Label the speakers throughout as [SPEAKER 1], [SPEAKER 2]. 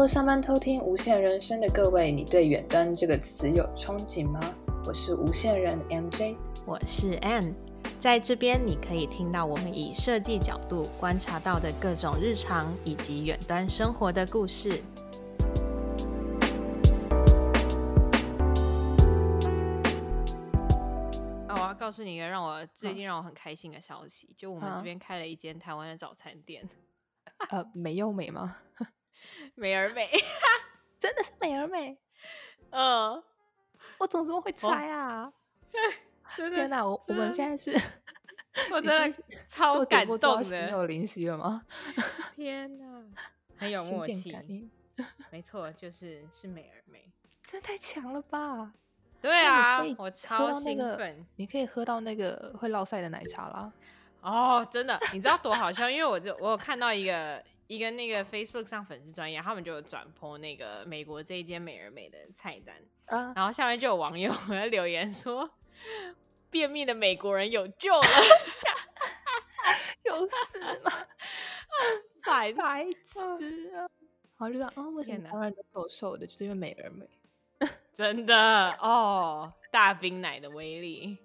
[SPEAKER 1] Hello，上班偷听无限人生的各位，你对远端这个词有憧憬吗？我是无限人 MJ，
[SPEAKER 2] 我是 Ann，在这边你可以听到我们以设计角度观察到的各种日常以及远端生活的故事。啊，我要告诉你一个让我最近让我很开心的消息，就我们这边开了一间台湾的早餐店。
[SPEAKER 1] 呃，美又美吗？
[SPEAKER 2] 美而美，
[SPEAKER 1] 真的是美而美。
[SPEAKER 2] 嗯、uh,，
[SPEAKER 1] 我怎么这么会猜啊？
[SPEAKER 2] 哦、真 的
[SPEAKER 1] 天哪，我我们现在是，
[SPEAKER 2] 我真的超感动的。
[SPEAKER 1] 心有灵犀了吗？
[SPEAKER 2] 天哪，很有默契。没错，就是是美而美，
[SPEAKER 1] 这太强了吧？
[SPEAKER 2] 对啊，
[SPEAKER 1] 我
[SPEAKER 2] 超兴奋。
[SPEAKER 1] 你可以喝到那个会落赛的奶茶啦。
[SPEAKER 2] 哦、oh,，真的，你知道多好笑？因为我就我有看到一个一个那个 Facebook 上粉丝专业，他们就有转 po 那个美国这一间美而美的菜单，uh, 然后下面就有网友在 留言说，便秘的美国人有救了，
[SPEAKER 1] 有事吗？白白痴啊！然后就说哦，为什么台湾人都瘦瘦的，就是因为美而美，
[SPEAKER 2] 真的哦，大冰奶的威力。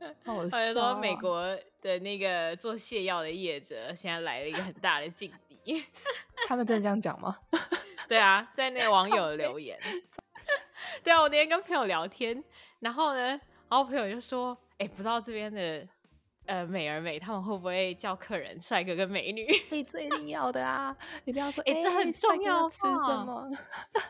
[SPEAKER 1] 好
[SPEAKER 2] 笑啊、说美国的那个做泻药的业者现在来了一个很大的劲敌，
[SPEAKER 1] 他们真的这样讲吗？
[SPEAKER 2] 对啊，在那个网友留言，对啊，我那天跟朋友聊天，然后呢，然后朋友就说，哎、欸，不知道这边的呃美而美他们会不会叫客人帅哥跟美女？
[SPEAKER 1] 你这一定要的啊，一定要说，
[SPEAKER 2] 哎、欸，这很重要，
[SPEAKER 1] 吃什么？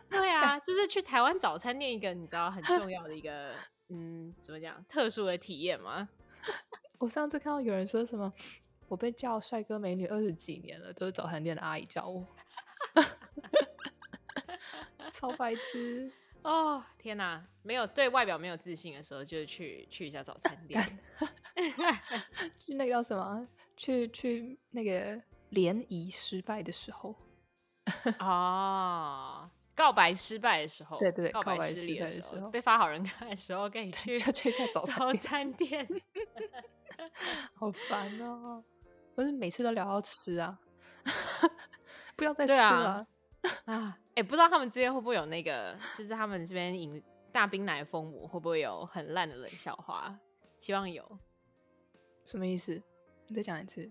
[SPEAKER 2] 对啊，这是去台湾早餐店一个你知道很重要的一个。嗯，怎么讲？特殊的体验吗？
[SPEAKER 1] 我上次看到有人说什么，我被叫帅哥美女二十几年了，都是早餐店的阿姨叫我，超白痴
[SPEAKER 2] 哦！天哪，没有对外表没有自信的时候，就是去去一下早餐店，
[SPEAKER 1] 去那个叫什么？去去那个联谊失败的时候
[SPEAKER 2] 哦。告白失败的时候，
[SPEAKER 1] 对对，对，
[SPEAKER 2] 告白失利的时候，被发好人卡的时候，跟你 去
[SPEAKER 1] 去一下早
[SPEAKER 2] 早餐店，
[SPEAKER 1] 好烦哦！不是每次都聊到吃啊，不要再吃了
[SPEAKER 2] 啊！哎、欸，不知道他们这边会不会有那个，就是他们这边饮大冰奶封膜会不会有很烂的冷笑话？希望有。
[SPEAKER 1] 什么意思？你再讲一次。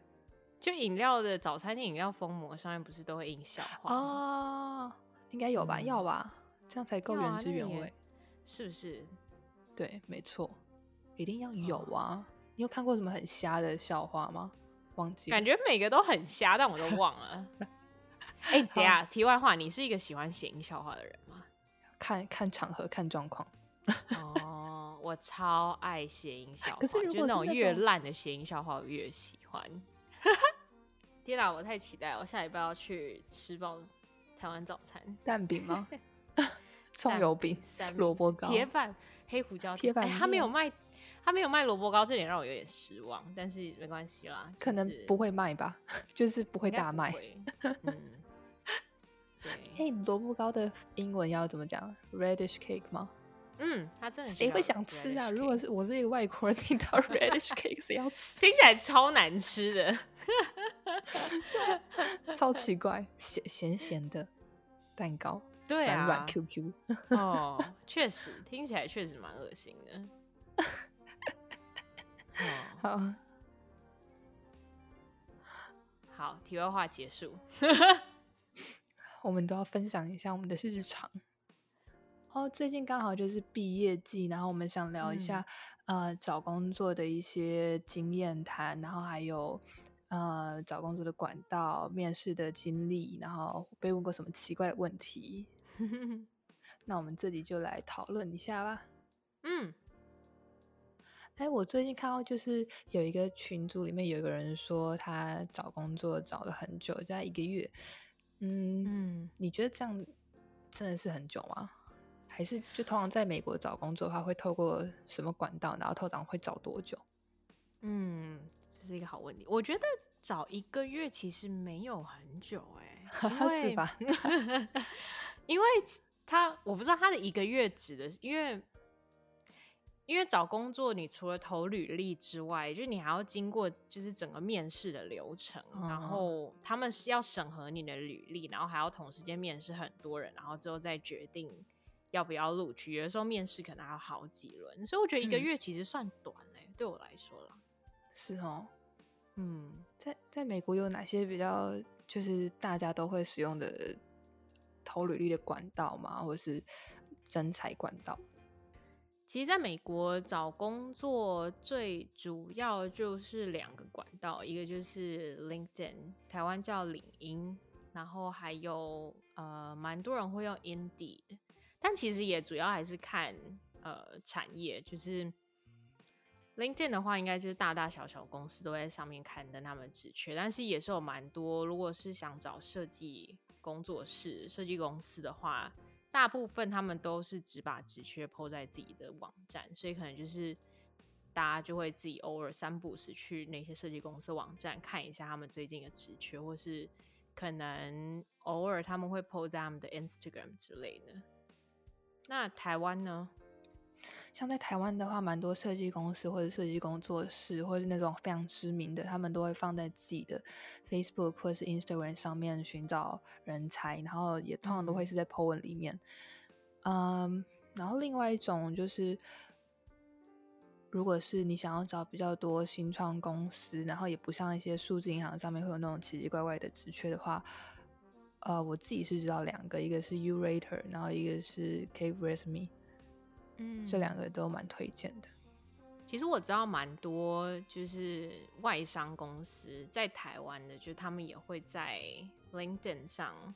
[SPEAKER 2] 就饮料的早餐店饮料封膜上面不是都会印笑话
[SPEAKER 1] 哦。应该有吧，嗯、要吧，这样才够原汁原味，啊，
[SPEAKER 2] 是不是？
[SPEAKER 1] 对，没错，一定要有啊！哦、你有看过什么很瞎的笑话吗？忘记了，
[SPEAKER 2] 感觉每个都很瞎，但我都忘了。哎、欸，等下，题外话，你是一个喜欢谐音笑话的人吗？
[SPEAKER 1] 看看场合，看状况。
[SPEAKER 2] 哦，我超爱谐音笑话，
[SPEAKER 1] 可是如果
[SPEAKER 2] 那种越烂的谐音笑话，我越喜欢。天哪，我太期待了！我下礼拜要去吃饱。台湾早餐
[SPEAKER 1] 蛋饼吗？葱油饼、萝卜糕、
[SPEAKER 2] 铁板黑胡椒
[SPEAKER 1] 铁板、
[SPEAKER 2] 欸，他没有卖，他没有卖萝卜糕，这点让我有点失望。但是没关系啦，
[SPEAKER 1] 可能不会卖吧，就是不会大卖。
[SPEAKER 2] 嗯，对。
[SPEAKER 1] 哎、欸，萝卜糕的英文要怎么讲？Radish cake 吗？
[SPEAKER 2] 嗯，他真的
[SPEAKER 1] 谁会想吃啊？如果是我是一个外国人，听到 Radish cake 谁要吃？
[SPEAKER 2] 听起来超难吃的。
[SPEAKER 1] 超奇怪，咸咸咸的蛋糕，
[SPEAKER 2] 对啊，
[SPEAKER 1] 软软 Q Q，
[SPEAKER 2] 哦，确实听起来确实蛮恶心的。
[SPEAKER 1] 好，
[SPEAKER 2] 好，题外话结束。
[SPEAKER 1] 我们都要分享一下我们的日常。哦，最近刚好就是毕业季，然后我们想聊一下、嗯、呃找工作的一些经验谈，然后还有。呃，找工作的管道、面试的经历，然后被问过什么奇怪的问题？那我们这里就来讨论一下吧。
[SPEAKER 2] 嗯，
[SPEAKER 1] 哎，我最近看到就是有一个群组里面有一个人说他找工作找了很久，在一个月。嗯嗯，你觉得这样真的是很久吗？还是就通常在美国找工作的话，会透过什么管道？然后通常会找多久？
[SPEAKER 2] 嗯。是一个好问题，我觉得找一个月其实没有很久哎、
[SPEAKER 1] 欸，是吧？
[SPEAKER 2] 因为他我不知道他的一个月指的是，因为因为找工作，你除了投履历之外，就你还要经过就是整个面试的流程，嗯、然后他们是要审核你的履历，然后还要同时间面试很多人，然后之后再决定要不要录取。有的时候面试可能还有好几轮，所以我觉得一个月其实算短嘞，嗯、对我来说啦。
[SPEAKER 1] 是哦，嗯，在在美国有哪些比较就是大家都会使用的投履历的管道吗？或者是征才管道？
[SPEAKER 2] 其实，在美国找工作最主要就是两个管道，一个就是 LinkedIn，台湾叫领英，然后还有呃，蛮多人会用 Indeed，但其实也主要还是看呃产业，就是 LinkedIn 的话，应该就是大大小小公司都在上面刊登他们职缺，但是也是有蛮多，如果是想找设计工作室、设计公司的话。大部分他们都是只把职缺 po 在自己的网站，所以可能就是大家就会自己偶尔三不时去那些设计公司网站看一下他们最近的职缺，或是可能偶尔他们会 po 在他们的 Instagram 之类的。那台湾呢？
[SPEAKER 1] 像在台湾的话，蛮多设计公司或者设计工作室，或者是那种非常知名的，他们都会放在自己的 Facebook 或者是 Instagram 上面寻找人才，然后也通常都会是在 po 文里面。嗯，然后另外一种就是，如果是你想要找比较多新创公司，然后也不像一些数字银行上面会有那种奇奇怪怪的职缺的话，呃，我自己是知道两个，一个是 Yourator，然后一个是 CakeResume。嗯，这两个都蛮推荐的。
[SPEAKER 2] 其实我知道蛮多，就是外商公司在台湾的，就他们也会在 LinkedIn 上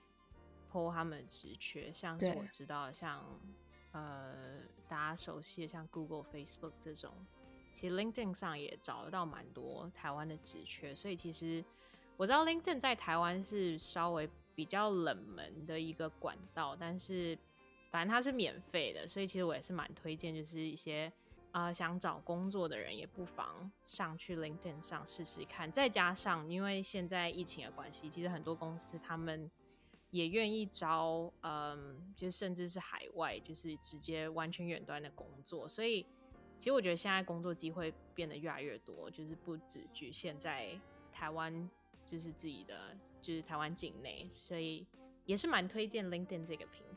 [SPEAKER 2] po 他们的职缺，像是我知道像呃大家熟悉的像 Google、Facebook 这种，其实 LinkedIn 上也找得到蛮多台湾的职缺。所以其实我知道 LinkedIn 在台湾是稍微比较冷门的一个管道，但是。反正它是免费的，所以其实我也是蛮推荐，就是一些呃想找工作的人也不妨上去 LinkedIn 上试试看。再加上因为现在疫情的关系，其实很多公司他们也愿意招，嗯、就甚至是海外，就是直接完全远端的工作。所以其实我觉得现在工作机会变得越来越多，就是不只局限在台湾，就是自己的，就是台湾境内，所以也是蛮推荐 LinkedIn 这个平台。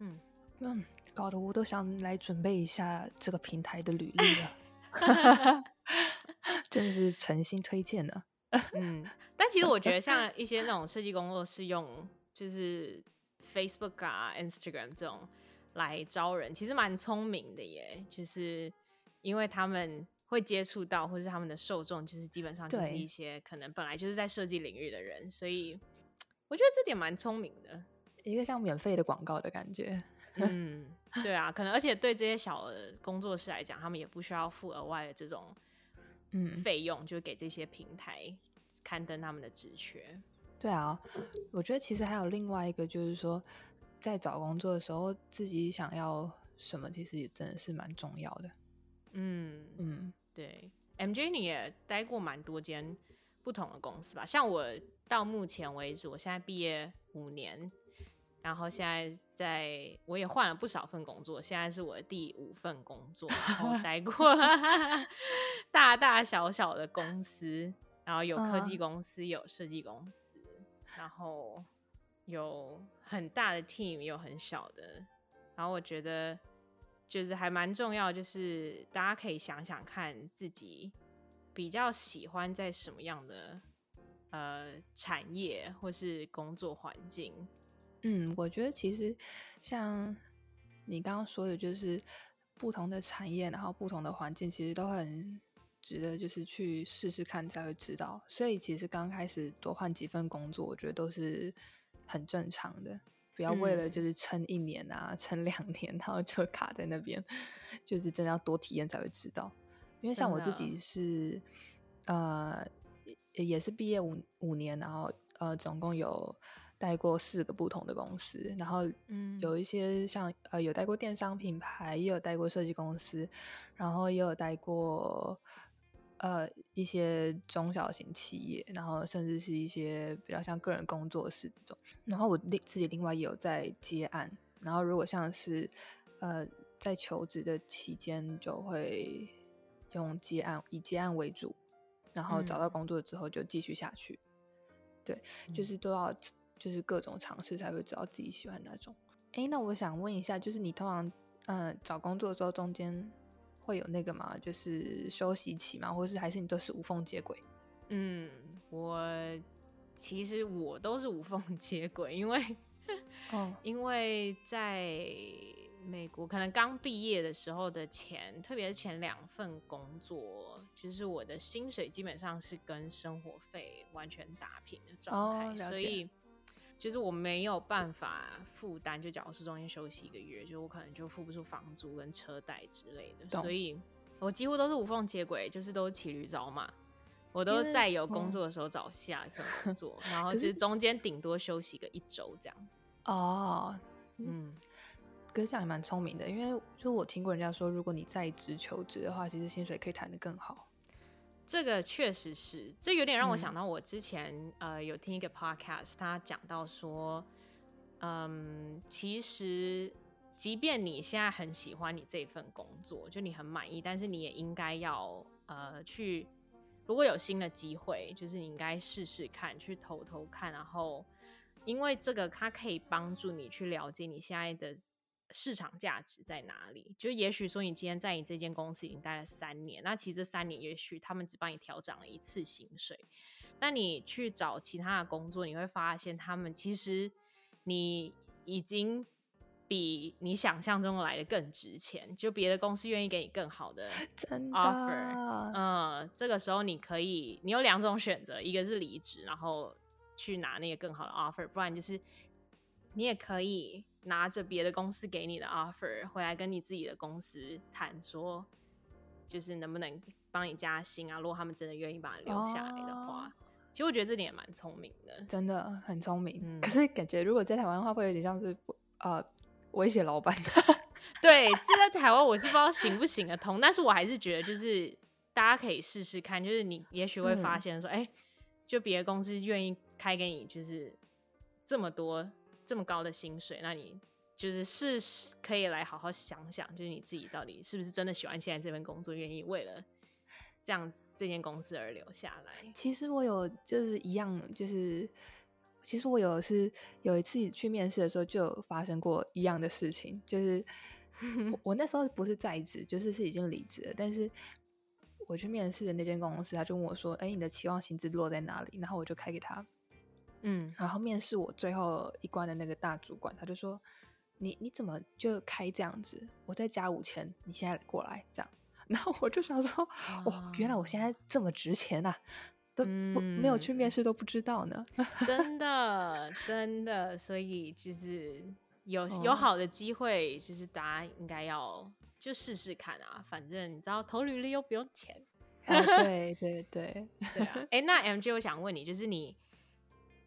[SPEAKER 2] 嗯
[SPEAKER 1] 嗯，搞得我都想来准备一下这个平台的履历了，真的是诚心推荐的。
[SPEAKER 2] 嗯，但其实我觉得像 一些那种设计工作室用就是 Facebook 啊、Instagram 这种来招人，其实蛮聪明的耶。就是因为他们会接触到，或是他们的受众就是基本上就是一些可能本来就是在设计领域的人，所以我觉得这点蛮聪明的。
[SPEAKER 1] 一个像免费的广告的感觉，
[SPEAKER 2] 嗯，对啊，可能而且对这些小的工作室来讲，他们也不需要付额外的这种嗯费用，就给这些平台刊登他们的职缺。
[SPEAKER 1] 对啊，我觉得其实还有另外一个，就是说在找工作的时候，自己想要什么，其实也真的是蛮重要的。
[SPEAKER 2] 嗯嗯，对，MJ 你也待过蛮多间不同的公司吧？像我到目前为止，我现在毕业五年。然后现在在，我也换了不少份工作，现在是我的第五份工作，然后待过 大大小小的公司，然后有科技公司，有设计公司，然后有很大的 team，有很小的。然后我觉得就是还蛮重要，就是大家可以想想看自己比较喜欢在什么样的呃产业或是工作环境。
[SPEAKER 1] 嗯，我觉得其实像你刚刚说的，就是不同的产业，然后不同的环境，其实都很值得，就是去试试看才会知道。所以其实刚开始多换几份工作，我觉得都是很正常的。不要为了就是撑一年啊，撑两年，然后就卡在那边，就是真的要多体验才会知道。因为像我自己是呃，也是毕业五五年，然后呃，总共有。待过四个不同的公司，然后有一些像呃有带过电商品牌，也有带过设计公司，然后也有带过呃一些中小型企业，然后甚至是一些比较像个人工作室这种。然后我另自己另外也有在接案，然后如果像是呃在求职的期间就会用接案，以接案为主，然后找到工作之后就继续下去。嗯、对，就是都要就是各种尝试才会知道自己喜欢的那种。哎，那我想问一下，就是你通常嗯、呃、找工作的时候中间会有那个吗？就是休息期吗？或者是还是你都是无缝接轨？
[SPEAKER 2] 嗯，我其实我都是无缝 接轨，因为。哦，因为在美国，可能刚毕业的时候的钱，特别是前两份工作，就是我的薪水基本上是跟生活费完全打平的状态，哦，所以就是我没有办法负担。就假如说中间休息一个月，就我可能就付不出房租跟车贷之类的，所以我几乎都是无缝接轨，就是都骑驴找马，我都在有工作的时候找下一份工 作，嗯、然后就是中间顶多休息个一周这样。
[SPEAKER 1] 哦，嗯，可是这样还蛮聪明的，因为就我听过人家说，如果你在职求职的话，其实薪水可以谈得更好。
[SPEAKER 2] 这个确实是，这有点让我想到我之前、嗯、呃有听一个 podcast，他讲到说，嗯，其实即便你现在很喜欢你这份工作，就你很满意，但是你也应该要呃去，如果有新的机会，就是你应该试试看，去投投看，然后。因为这个，它可以帮助你去了解你现在的市场价值在哪里。就也许说，你今天在你这间公司已经待了三年，那其实这三年也许他们只帮你调涨了一次薪水。那你去找其他的工作，你会发现他们其实你已经比你想象中来的更值钱。就别的公司愿意给你更好的 offer。
[SPEAKER 1] 的。
[SPEAKER 2] 嗯，这个时候你可以，你有两种选择，一个是离职，然后。去拿那个更好的 offer，不然就是你也可以拿着别的公司给你的 offer 回来跟你自己的公司谈，说就是能不能帮你加薪啊？如果他们真的愿意把你留下来的话，哦、其实我觉得这点也蛮聪明的，
[SPEAKER 1] 真的很聪明。嗯、可是感觉如果在台湾的话，会有点像是呃威胁老板的。
[SPEAKER 2] 对，这在台湾我是不知道行不行得通，但是我还是觉得就是大家可以试试看，就是你也许会发现说，哎、嗯，就别的公司愿意。开给你就是这么多这么高的薪水，那你就是是可以来好好想想，就是你自己到底是不是真的喜欢现在这份工作，愿意为了这样子这间公司而留下来。
[SPEAKER 1] 其实我有就是一样，就是其实我有是有一次去面试的时候就有发生过一样的事情，就是我，我那时候不是在职，就是是已经离职了，但是。我去面试的那间公司，他就问我说：“哎、欸，你的期望薪资落在哪里？”然后我就开给他，嗯，然后面试我最后一关的那个大主管，他就说：“你你怎么就开这样子？我再加五千，你现在过来这样。”然后我就想说：“哇、哦，原来我现在这么值钱啊，都不、嗯、没有去面试都不知道呢。”
[SPEAKER 2] 真的真的，所以就是有有好的机会，就是大家应该要。就试试看啊，反正你知道投履历又不用钱。
[SPEAKER 1] 哦、对 对对
[SPEAKER 2] 对啊！哎、欸，那 MJ 我想问你，就是你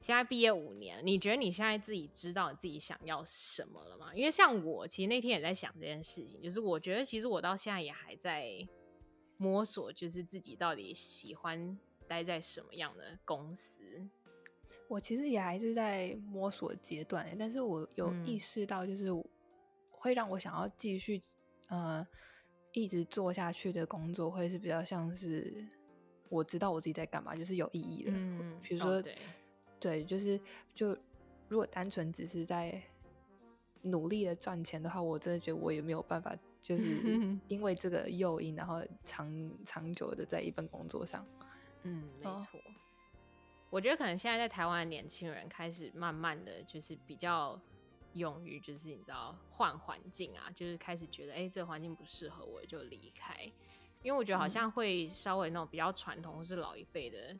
[SPEAKER 2] 现在毕业五年，你觉得你现在自己知道你自己想要什么了吗？因为像我，其实那天也在想这件事情，就是我觉得其实我到现在也还在摸索，就是自己到底喜欢待在什么样的公司。
[SPEAKER 1] 我其实也还是在摸索阶段，但是我有意识到，就是会让我想要继续。呃，一直做下去的工作会是比较像是我知道我自己在干嘛，就是有意义的。嗯，比如说，哦、对，就是就如果单纯只是在努力的赚钱的话，我真的觉得我也没有办法，就 是因为这个诱因，然后长长久的在一份工作上。
[SPEAKER 2] 嗯，没错。哦、我觉得可能现在在台湾的年轻人开始慢慢的就是比较。勇于就是你知道换环境啊，就是开始觉得哎、欸，这个环境不适合我，就离开。因为我觉得好像会稍微那种比较传统或是老一辈的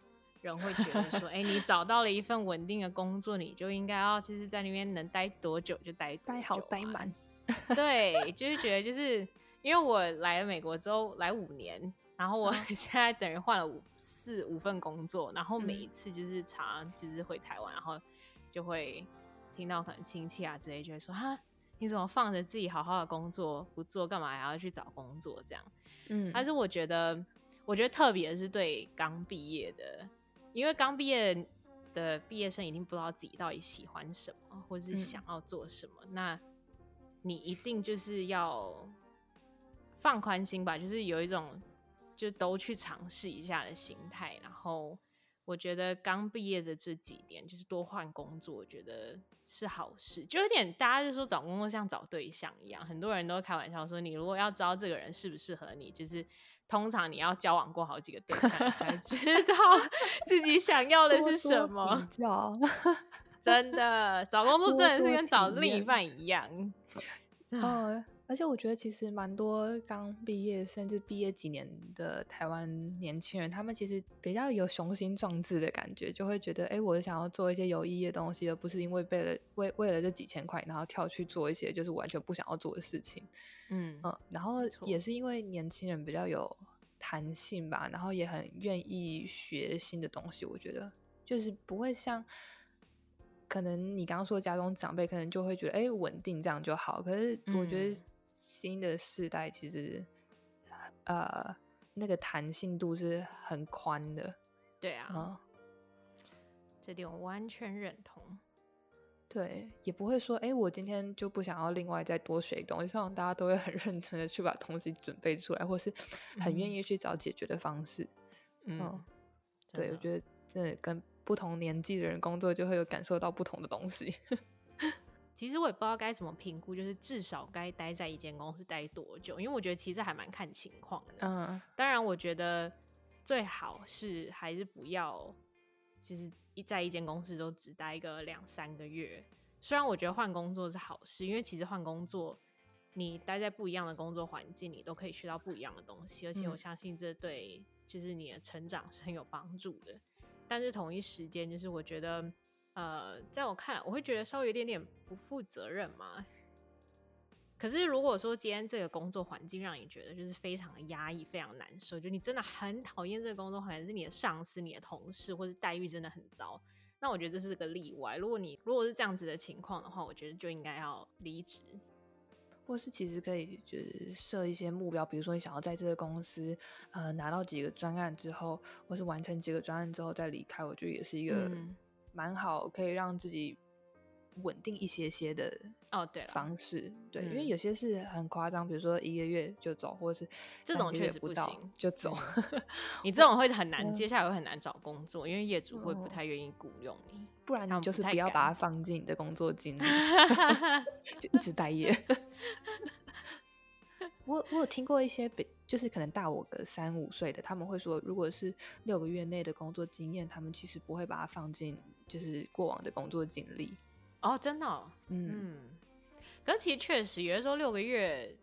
[SPEAKER 2] 人会觉得说，哎、欸，你找到了一份稳定的工作，你就应该要就是在那边能待多久就待多久、啊、待好待满。对，就是觉得就是因为我来了美国之后来五年，然后我 现在等于换了五四五份工作，然后每一次就是常就是回台湾，然后就会。听到可能亲戚啊之类，就会说哈，你怎么放着自己好好的工作不做，干嘛还要去找工作这样？嗯，但是我觉得，我觉得特别的是对刚毕业的，因为刚毕业的毕业生一定不知道自己到底喜欢什么，或是想要做什么。嗯、那你一定就是要放宽心吧，就是有一种就都去尝试一下的心态。然后我觉得刚毕业的这几年，就是多换工作，我觉得是好事。就有点大家就说找工作像找对象一样，很多人都开玩笑说，你如果要知道这个人适不适合你，就是通常你要交往过好几个对象 才知道自己想要的是什么。真的找工作真的是跟找另一半一样。
[SPEAKER 1] 哦，而且我觉得其实蛮多刚毕业甚至毕业几年的台湾年轻人，他们其实比较有雄心壮志的感觉，就会觉得，哎，我想要做一些有意义的东西，而不是因为为了为为了这几千块，然后跳去做一些就是完全不想要做的事情。嗯嗯，然后也是因为年轻人比较有弹性吧，然后也很愿意学新的东西。我觉得就是不会像。可能你刚刚说家中长辈可能就会觉得，哎，稳定这样就好。可是我觉得新的世代其实，嗯、呃，那个弹性度是很宽的。
[SPEAKER 2] 对啊，嗯、这点我完全认同。
[SPEAKER 1] 对，也不会说，哎，我今天就不想要另外再多学东西，像大家都会很认真的去把东西准备出来，或是很愿意去找解决的方式。嗯，嗯对，我觉得真的跟。不同年纪的人工作就会有感受到不同的东西。
[SPEAKER 2] 其实我也不知道该怎么评估，就是至少该待在一间公司待多久，因为我觉得其实还蛮看情况的。嗯，当然我觉得最好是还是不要，就是一在一间公司都只待个两三个月。虽然我觉得换工作是好事，因为其实换工作，你待在不一样的工作环境，你都可以学到不一样的东西，而且我相信这对就是你的成长是很有帮助的。但是同一时间，就是我觉得，呃，在我看来，我会觉得稍微有点点不负责任嘛。可是如果说今天这个工作环境让你觉得就是非常的压抑、非常难受，就你真的很讨厌这个工作环境，是你的上司、你的同事，或是待遇真的很糟，那我觉得这是个例外。如果你如果是这样子的情况的话，我觉得就应该要离职。
[SPEAKER 1] 或是其实可以就是设一些目标，比如说你想要在这个公司呃拿到几个专案之后，或是完成几个专案之后再离开，我觉得也是一个蛮好可以让自己稳定一些些的哦，对方式，对，因为有些是很夸张，比如说一个月就走，或者是
[SPEAKER 2] 这种确实不行
[SPEAKER 1] 就走，
[SPEAKER 2] 你这种会很难，接下来会很难找工作，因为业主会不太愿意雇佣你，
[SPEAKER 1] 不然你就是不要把它。放进你的工作经历，就一直待业。我我有听过一些比就是可能大我个三五岁的，他们会说，如果是六个月内的工作经验，他们其实不会把它放进就是过往的工作经历。
[SPEAKER 2] 哦，真的、哦，嗯，嗯，可是其实确实，有的时候六个月，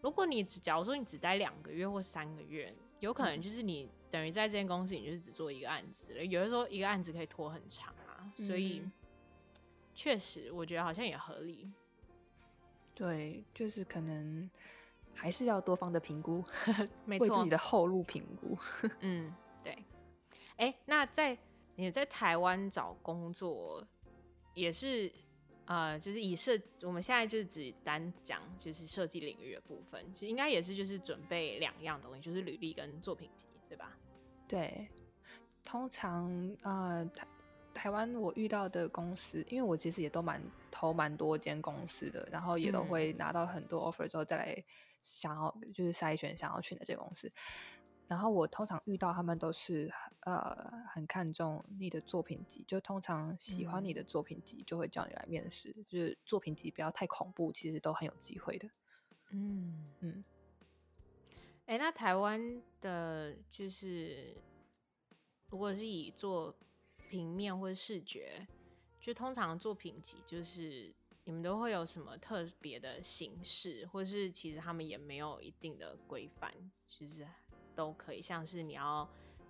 [SPEAKER 2] 如果你只假如说你只待两个月或三个月，有可能就是你等于在这间公司，你就是只做一个案子了。有的时候一个案子可以拖很长啊，所以确实我觉得好像也合理。
[SPEAKER 1] 对，就是可能还是要多方的评估，没错，为自己的后路评估。
[SPEAKER 2] 嗯，对。哎、欸，那在你在台湾找工作？也是，呃，就是以设，我们现在就是只单讲就是设计领域的部分，就应该也是就是准备两样东西，就是履历跟作品集，对吧？
[SPEAKER 1] 对，通常呃台台湾我遇到的公司，因为我其实也都蛮投蛮多间公司的，然后也都会拿到很多 offer 之后再来想要就是筛选想要去哪间公司。然后我通常遇到他们都是呃很看重你的作品集，就通常喜欢你的作品集就会叫你来面试，嗯、就是作品集不要太恐怖，其实都很有机会的。
[SPEAKER 2] 嗯嗯。哎，那台湾的就是如果是以做平面或者视觉，就通常作品集就是你们都会有什么特别的形式，或是其实他们也没有一定的规范，就是。都可以，像是你要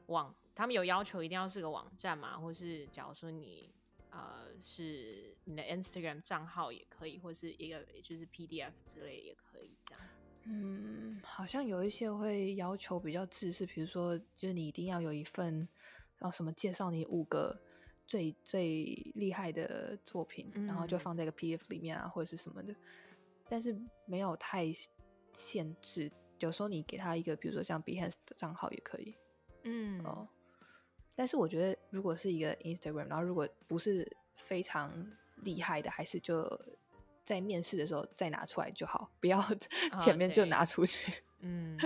[SPEAKER 2] 网，他们有要求一定要是个网站嘛，或是假如说你呃是你的 Instagram 账号也可以，或是一个就是 PDF 之类也可以这样。
[SPEAKER 1] 嗯，好像有一些会要求比较制式，比如说就是你一定要有一份，然后什么介绍你五个最最厉害的作品，嗯，然后就放在一个 PDF 里面啊，或者是什么的，但是没有太限制。有时候你给他一个，比如说像 Behance 的账号也可以，嗯哦。但是我觉得，如果是一个 Instagram，然后如果不是非常厉害的，还是就在面试的时候再拿出来就好，不要 前面就拿出去。
[SPEAKER 2] 嗯，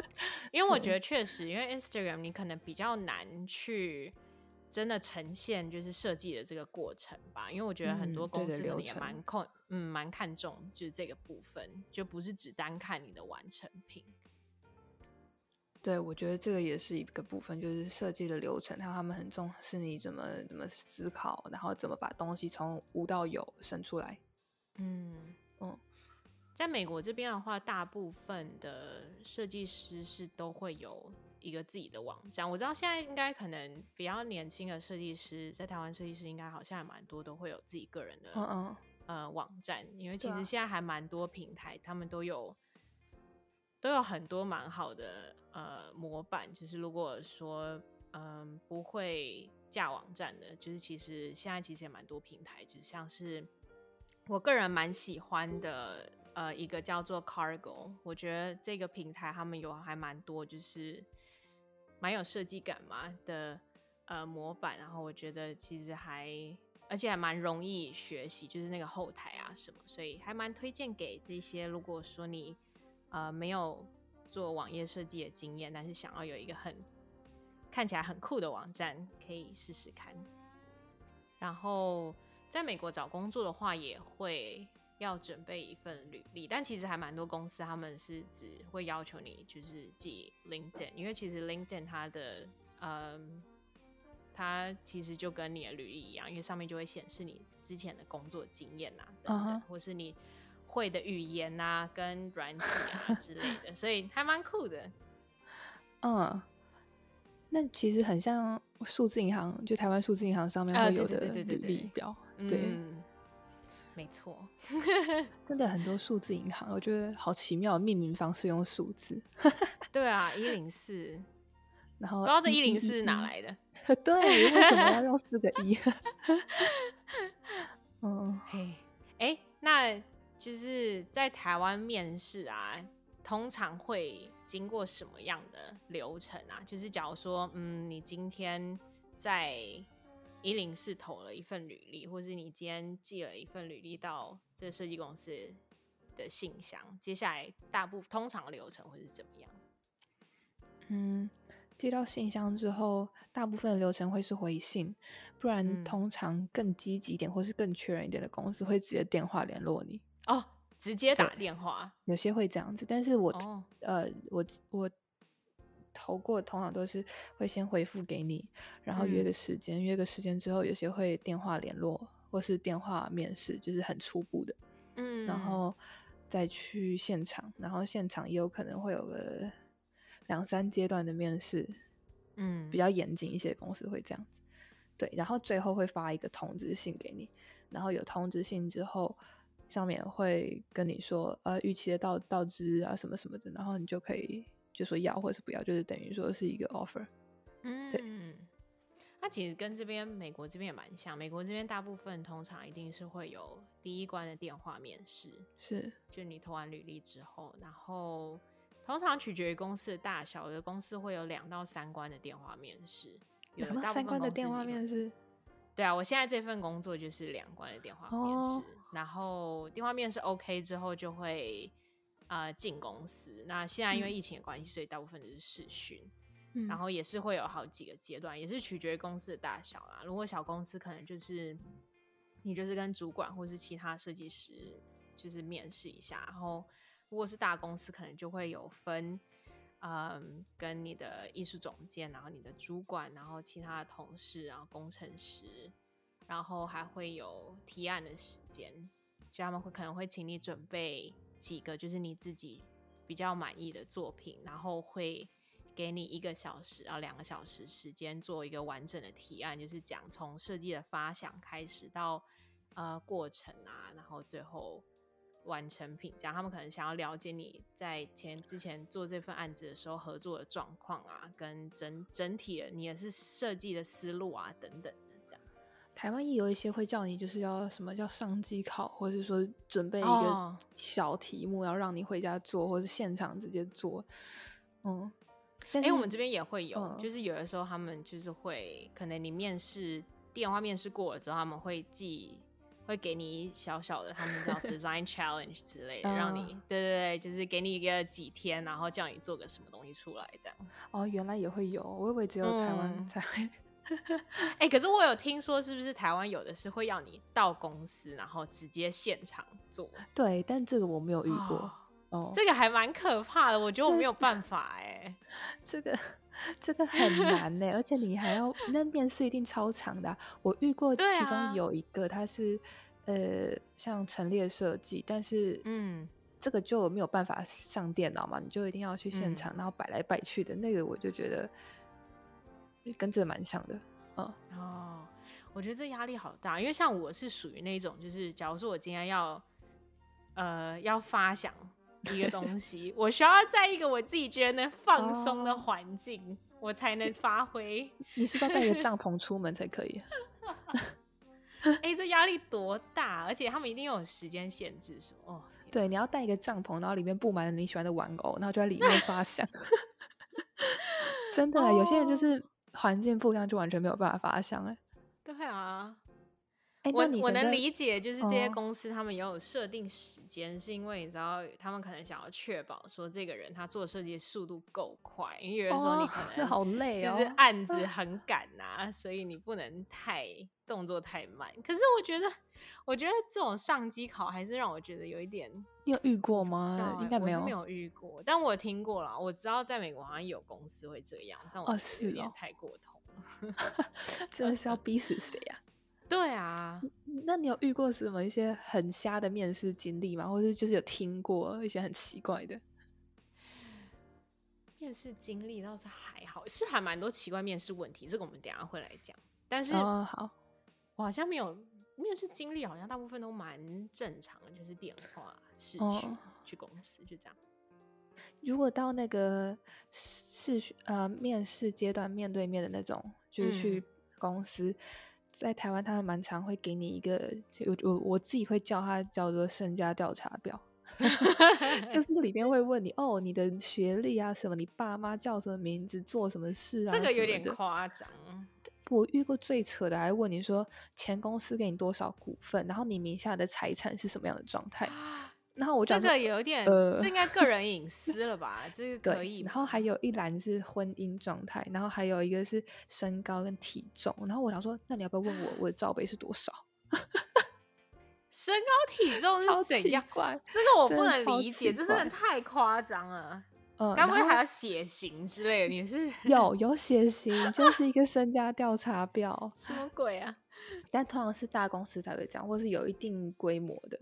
[SPEAKER 2] 因为我觉得确实，因为 Instagram 你可能比较难去真的呈现就是设计的这个过程吧，因为我觉得很多公司可能也蛮控，嗯，蛮看重就是这个部分，就不是只单看你的完成品。
[SPEAKER 1] 对，我觉得这个也是一个部分，就是设计的流程，还有他们很重视你怎么怎么思考，然后怎么把东西从无到有生出来。
[SPEAKER 2] 嗯嗯，在美国这边的话，大部分的设计师是都会有一个自己的网站。我知道现在应该可能比较年轻的设计师，在台湾设计师应该好像还蛮多都会有自己个人的嗯嗯呃网站，因为其实现在还蛮多平台，他们都有。都有很多蛮好的呃模板，就是如果说嗯、呃、不会架网站的，就是其实现在其实也蛮多平台，就像是我个人蛮喜欢的呃一个叫做 Cargo，我觉得这个平台他们有还蛮多就是蛮有设计感嘛的呃模板，然后我觉得其实还而且还蛮容易学习，就是那个后台啊什么，所以还蛮推荐给这些如果说你。呃，没有做网页设计的经验，但是想要有一个很看起来很酷的网站，可以试试看。然后在美国找工作的话，也会要准备一份履历，但其实还蛮多公司他们是只会要求你就是寄 LinkedIn，因为其实 LinkedIn 它的嗯，它其实就跟你的履历一样，因为上面就会显示你之前的工作经验啊等等，uh -huh. 或是你。会的语言啊，跟软体啊 之类的，所以还蛮酷的。
[SPEAKER 1] 嗯，那其实很像数字银行，就台湾数字银行上面会有的履历表。对，
[SPEAKER 2] 没错，
[SPEAKER 1] 真的很多数字银行，我觉得好奇妙，命名方式用数字。
[SPEAKER 2] 对啊，一零四，
[SPEAKER 1] 然后
[SPEAKER 2] 不知道这一零四是哪来的？
[SPEAKER 1] 对，为什么要用四个一？
[SPEAKER 2] 嗯，嘿，哎，那。就是在台湾面试啊，通常会经过什么样的流程啊？就是假如说，嗯，你今天在一零四投了一份履历，或是你今天寄了一份履历到这设计公司的信箱，接下来大部分通常流程会是怎么样？
[SPEAKER 1] 嗯，寄到信箱之后，大部分的流程会是回信，不然通常更积极一点或是更确认一点的公司会直接电话联络你。
[SPEAKER 2] 哦，直接打电话，
[SPEAKER 1] 有些会这样子，但是我、哦、呃，我我投过，通常都是会先回复给你，然后约个时间、嗯，约个时间之后，有些会电话联络，或是电话面试，就是很初步的，嗯，然后再去现场，然后现场也有可能会有个两三阶段的面试，嗯，比较严谨一些公司会这样子，对，然后最后会发一个通知信给你，然后有通知信之后。上面会跟你说，呃，预期的到到资啊，什么什么的，然后你就可以就说要或是不要，就是等于说是一个 offer。嗯，对。
[SPEAKER 2] 那其实跟这边美国这边也蛮像，美国这边大部分通常一定是会有第一关的电话面试，
[SPEAKER 1] 是，
[SPEAKER 2] 就你投完履历之后，然后通常取决于公司的大小，有的公司会有两到三关的电话面试，
[SPEAKER 1] 两到三关的电话面试。
[SPEAKER 2] 对啊，我现在这份工作就是两关的电话面试。Oh. 然后电话面试 OK 之后就会呃进公司。那现在因为疫情的关系，所以大部分都是视讯。嗯。然后也是会有好几个阶段，也是取决于公司的大小啦。如果小公司可能就是你就是跟主管或是其他设计师就是面试一下。然后如果是大公司，可能就会有分嗯跟你的艺术总监，然后你的主管，然后其他的同事，然后工程师。然后还会有提案的时间，就他们会可能会请你准备几个，就是你自己比较满意的作品，然后会给你一个小时啊两个小时时间做一个完整的提案，就是讲从设计的发想开始到呃过程啊，然后最后完成品。这样他们可能想要了解你在前之前做这份案子的时候合作的状况啊，跟整整体的你也是设计的思路啊等等。
[SPEAKER 1] 台湾也有一些会叫你，就是要什么叫上机考，或者是说准备一个小题目，然后让你回家做，或是现场直接做。嗯，哎、欸，
[SPEAKER 2] 我们这边也会有、嗯，就是有的时候他们就是会，可能你面试电话面试过了之后，他们会寄，会给你小小的，他们叫 design challenge 之类的，让你对对对，就是给你一个几天，然后叫你做个什么东西出来这样。
[SPEAKER 1] 哦，原来也会有，我以为只有台湾才会。
[SPEAKER 2] 哎、欸，可是我有听说，是不是台湾有的是会要你到公司，然后直接现场做？
[SPEAKER 1] 对，但这个我没有遇过。哦，
[SPEAKER 2] 哦这个还蛮可怕的，我觉得我没有办法哎。
[SPEAKER 1] 这个这个很难呢，而且你还要那面试一定超长的，啊。我遇过其中有一个，他是、啊、呃像陈列设计，但是嗯，这个就没有办法上电脑嘛，你就一定要去现场，嗯、然后摆来摆去的那个，我就觉得。跟这蛮像的，嗯
[SPEAKER 2] 哦，我觉得这压力好大，因为像我是属于那种，就是假如说我今天要，呃，要发想一个东西，我需要在一个我自己觉得能放松的环境，哦，我才能发挥。
[SPEAKER 1] 你是不是要带一个帐篷出门才可以？
[SPEAKER 2] 哎、欸，这压力多大？而且他们一定有时间限制，什么？哦，
[SPEAKER 1] 对，你要带一个帐篷，然后里面布满了你喜欢的玩偶，然后就在里面发想。真的，哦，有些人就是。环境不一样，就完全没有办法发想哎。
[SPEAKER 2] 对啊，欸、我我能理解，就是这些公司他们也有设定时间，哦，是因为你知道，他们可能想要确保说这个人他做设计的速度够快，因为有人说你可能
[SPEAKER 1] 好累，
[SPEAKER 2] 就是案子 很赶啊，哦，所以你不能太动作太慢。可是我觉得。我觉得这种上机考还是让我觉得有一点。
[SPEAKER 1] 你有遇过吗？应该没有，
[SPEAKER 2] 没有遇过，但我听过了。我知道在美国好像有公司会这样，但我觉得有点太过头了，
[SPEAKER 1] 哦哦、真的是要逼死谁呀？
[SPEAKER 2] 对啊，
[SPEAKER 1] 那你有遇过什么一些很瞎的面试经历吗？或者就是有听过一些很奇怪的
[SPEAKER 2] 面试经历？倒是还好，是还蛮多奇怪面试问题，这个我们等下会来讲。但是，
[SPEAKER 1] 哦、好，
[SPEAKER 2] 我好像没有。面试经历好像大部分都蛮正常的，就是电话视讯、哦、去公司就这样。
[SPEAKER 1] 如果到那个试呃面试阶段面对面的那种，就是去公司，嗯、在台湾他们蛮常会给你一个，我我我自己会叫它叫做身家调查表，就是里面会问你哦，你的学历啊什么，你爸妈叫什么名字，做什么事啊，
[SPEAKER 2] 这个有点夸张。
[SPEAKER 1] 我遇过最扯的，还问你说前公司给你多少股份，然后你名下的财产是什么样的状态？然后我
[SPEAKER 2] 这个有点，呃，这应该个人隐私了吧？这个可以。
[SPEAKER 1] 然后还有一栏是婚姻状态，然后还有一个是身高跟体重。然后我想说，那你要不要问我我的罩杯是多少？
[SPEAKER 2] 身高体重是怎样？这个我不能理解，这真的太夸张了。嗯，该不会还要血型之类的？你是
[SPEAKER 1] 有有血型，就是一个身家调查表，
[SPEAKER 2] 什么鬼啊？
[SPEAKER 1] 但通常是大公司才会这样，或是有一定规模的。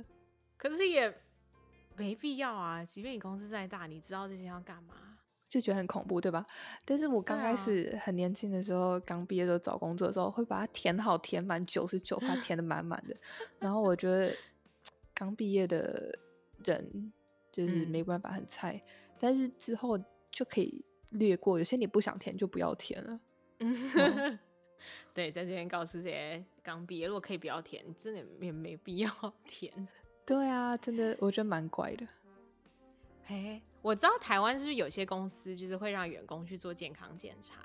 [SPEAKER 2] 可是也没必要啊，即便你公司再大，你知道这些要干嘛？
[SPEAKER 1] 就觉得很恐怖，对吧？但是我刚开始很年轻的时候，刚毕业的找工作的时候，会把它填好，填满九十九，把它填的满满的。然后我觉得刚毕业的人就是没办法，很菜。嗯但是之后就可以略过，有些你不想填就不要填了。
[SPEAKER 2] 嗯，对，在这边告诉这些刚毕业，如果可以不要填，真的也没必要 填。
[SPEAKER 1] 对啊，真的我觉得蛮怪的。
[SPEAKER 2] 嘿，我知道台湾是不是有些公司就是会让员工去做健康检查？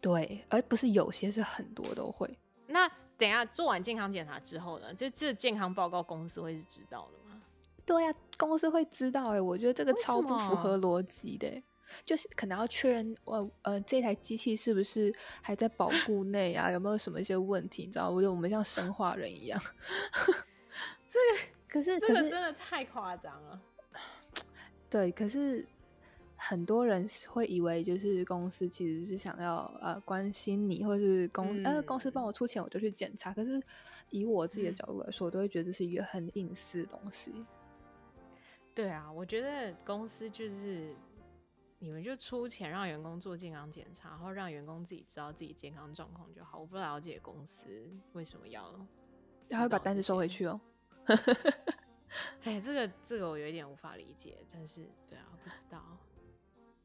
[SPEAKER 1] 对，而不是有些是很多都会。
[SPEAKER 2] 那等一下做完健康检查之后呢？就这健康报告公司会是知道的吗？
[SPEAKER 1] 对呀、啊，公司会知道哎，我觉得这个超不符合逻辑的，就是可能要确认，呃呃，这台机器是不是还在保 护内啊？有没有什么一些问题？你知道，我觉得我们像生化人一样。
[SPEAKER 2] 这个可是这个真的太夸张了。
[SPEAKER 1] 对，可是很多人会以为，就是公司其实是想要呃关心你，或是公、嗯、呃公司帮我出钱，我就去检查。可是以我自己的角度来说，嗯、我都会觉得这是一个很隐私的东西。
[SPEAKER 2] 对啊，我觉得公司就是你们就出钱让员工做健康检查，然后让员工自己知道自己健康状况就好。我不了解公司为什么要，
[SPEAKER 1] 他会把单子收回去哦。
[SPEAKER 2] 哎，这个这个我有一点无法理解，但是对啊，不知道，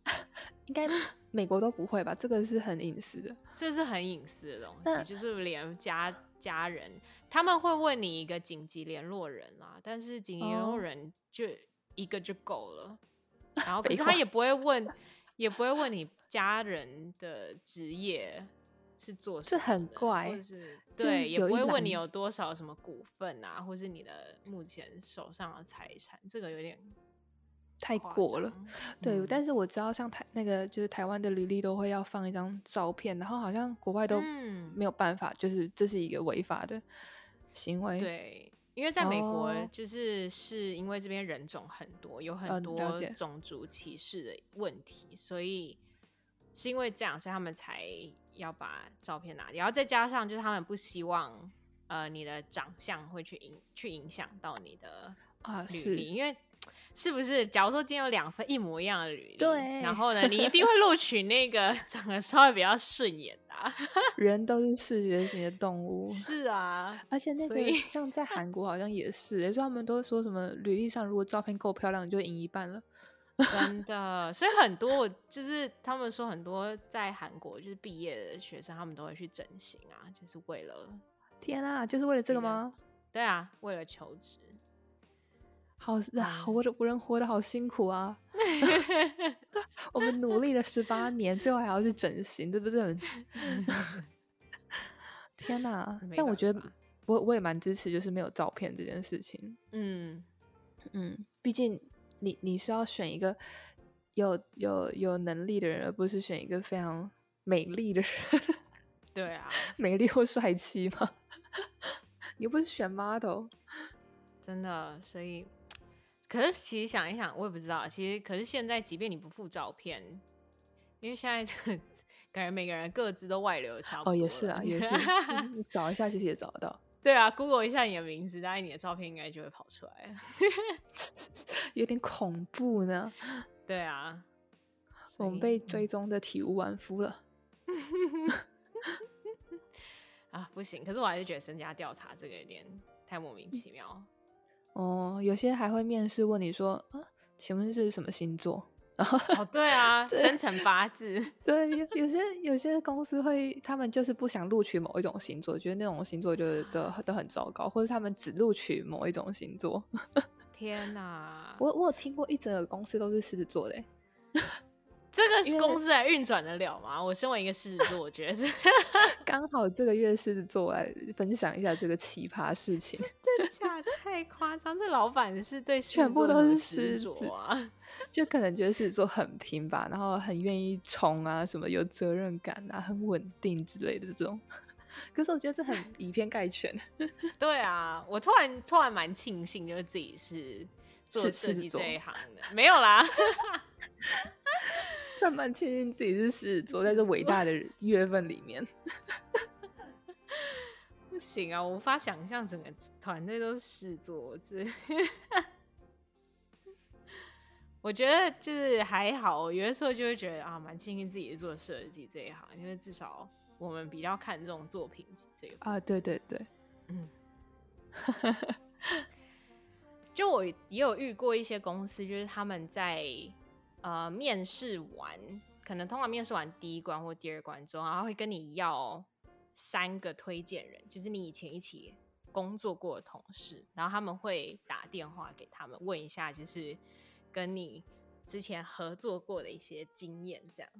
[SPEAKER 1] 应该美国都不会吧？这个是很隐私的，
[SPEAKER 2] 这是很隐私的东西，就是连家家人他们会问你一个紧急联络人啦，但是紧急联络人就。哦一个就够了，然后可是他也不会问，也不会问你家人的职业，是做
[SPEAKER 1] 什么这很怪，
[SPEAKER 2] 是对，也不会问你有多少什么股份啊，或是你的目前手上的财产，这个有点
[SPEAKER 1] 太过了。对，嗯、但是我知道像台那个就是台湾的履历都会要放一张照片，然后好像国外都没有办法，嗯、就是这是一个违法的行为。
[SPEAKER 2] 对，因为在美国就是、哦、是因为这边人种很多，有很多种族歧视的问题，嗯、所以是因为这样，所以他们才。要把照片拿掉，然后再加上就是他们不希望，呃，你的长相会去影去影响到你的啊履历，因为是不是？假如说今天有两份一模一样的履历，
[SPEAKER 1] 对，
[SPEAKER 2] 然后呢，你一定会录取那个长得稍微比较顺眼的、啊。
[SPEAKER 1] 人都是视觉型的动物，
[SPEAKER 2] 是啊，
[SPEAKER 1] 而且那个像在韩国好像也是，所以他们都说什么履历上如果照片够漂亮，你就赢一半了。
[SPEAKER 2] 真的，所以很多我就是他们说很多在韩国就是毕业的学生，他们都会去整形啊，就是为了
[SPEAKER 1] 天啊，就是为了这个吗？
[SPEAKER 2] 对啊，为了求职。
[SPEAKER 1] 好啊，我的人活得好辛苦啊！我们努力了十八年，最后还要去整形，对不对？天哪！但我觉得我我也蛮支持，就是没有照片这件事情。嗯嗯，毕竟。你你是要选一个有有有能力的人，而不是选一个非常美丽的人。
[SPEAKER 2] 对啊，
[SPEAKER 1] 美丽或帅气吗？你又不是选 model，
[SPEAKER 2] 真的。所以，可是其实想一想，我也不知道。其实，可是现在，即便你不附照片，因为现在这个感觉每个人各自都外流差不多。
[SPEAKER 1] 哦，也是啊，也是。你找一下，其实也找得到。
[SPEAKER 2] 对啊，Google 一下你的名字，大概你的照片应该就会跑出来
[SPEAKER 1] 有点恐怖呢。
[SPEAKER 2] 对啊，
[SPEAKER 1] 我们被追踪的体无完肤了。
[SPEAKER 2] 啊，不行！可是我还是觉得身家调查这个有点太莫名其妙。
[SPEAKER 1] 哦，有些还会面试问你说啊，请问是什么星座？
[SPEAKER 2] 哦，对啊，生辰 八字。
[SPEAKER 1] 对，有有些有些公司会，他们就是不想录取某一种星座，觉得那种星座就都都很糟糕，或者他们只录取某一种星座。
[SPEAKER 2] 天哪！
[SPEAKER 1] 我我有听过一整个公司都是狮子座的。
[SPEAKER 2] 这个公司还运转得了吗？我身为一个狮子座，我觉得
[SPEAKER 1] 刚好这个月狮子座来分享一下这个奇葩事 情。
[SPEAKER 2] 真的假的？太夸张！这老板是对
[SPEAKER 1] 全部都是狮子啊，就可能觉得狮子座很拼吧，然后很愿意冲啊，什么有责任感啊，很稳定之类的这种。可是我觉得这很以偏概全。
[SPEAKER 2] 对啊，我突然突然蛮庆幸，就是自己是做设计这一行的。没有啦。
[SPEAKER 1] 蛮庆幸自己是狮子座，在这伟大的月份里面。
[SPEAKER 2] 不行啊，我无法想象整个团队都是狮子座。这 我觉得就是还好，有的时候就会觉得啊，蛮庆幸自己是做设计这一行，因为至少我们比较看重作品这个
[SPEAKER 1] 啊，对对对，嗯。
[SPEAKER 2] 就我也有遇过一些公司，就是他们在。呃，面试完，可能通常面试完第一关或第二关之后，然后会跟你要三个推荐人，就是你以前一起工作过的同事，然后他们会打电话给他们问一下，就是跟你之前合作过的一些经验，这样。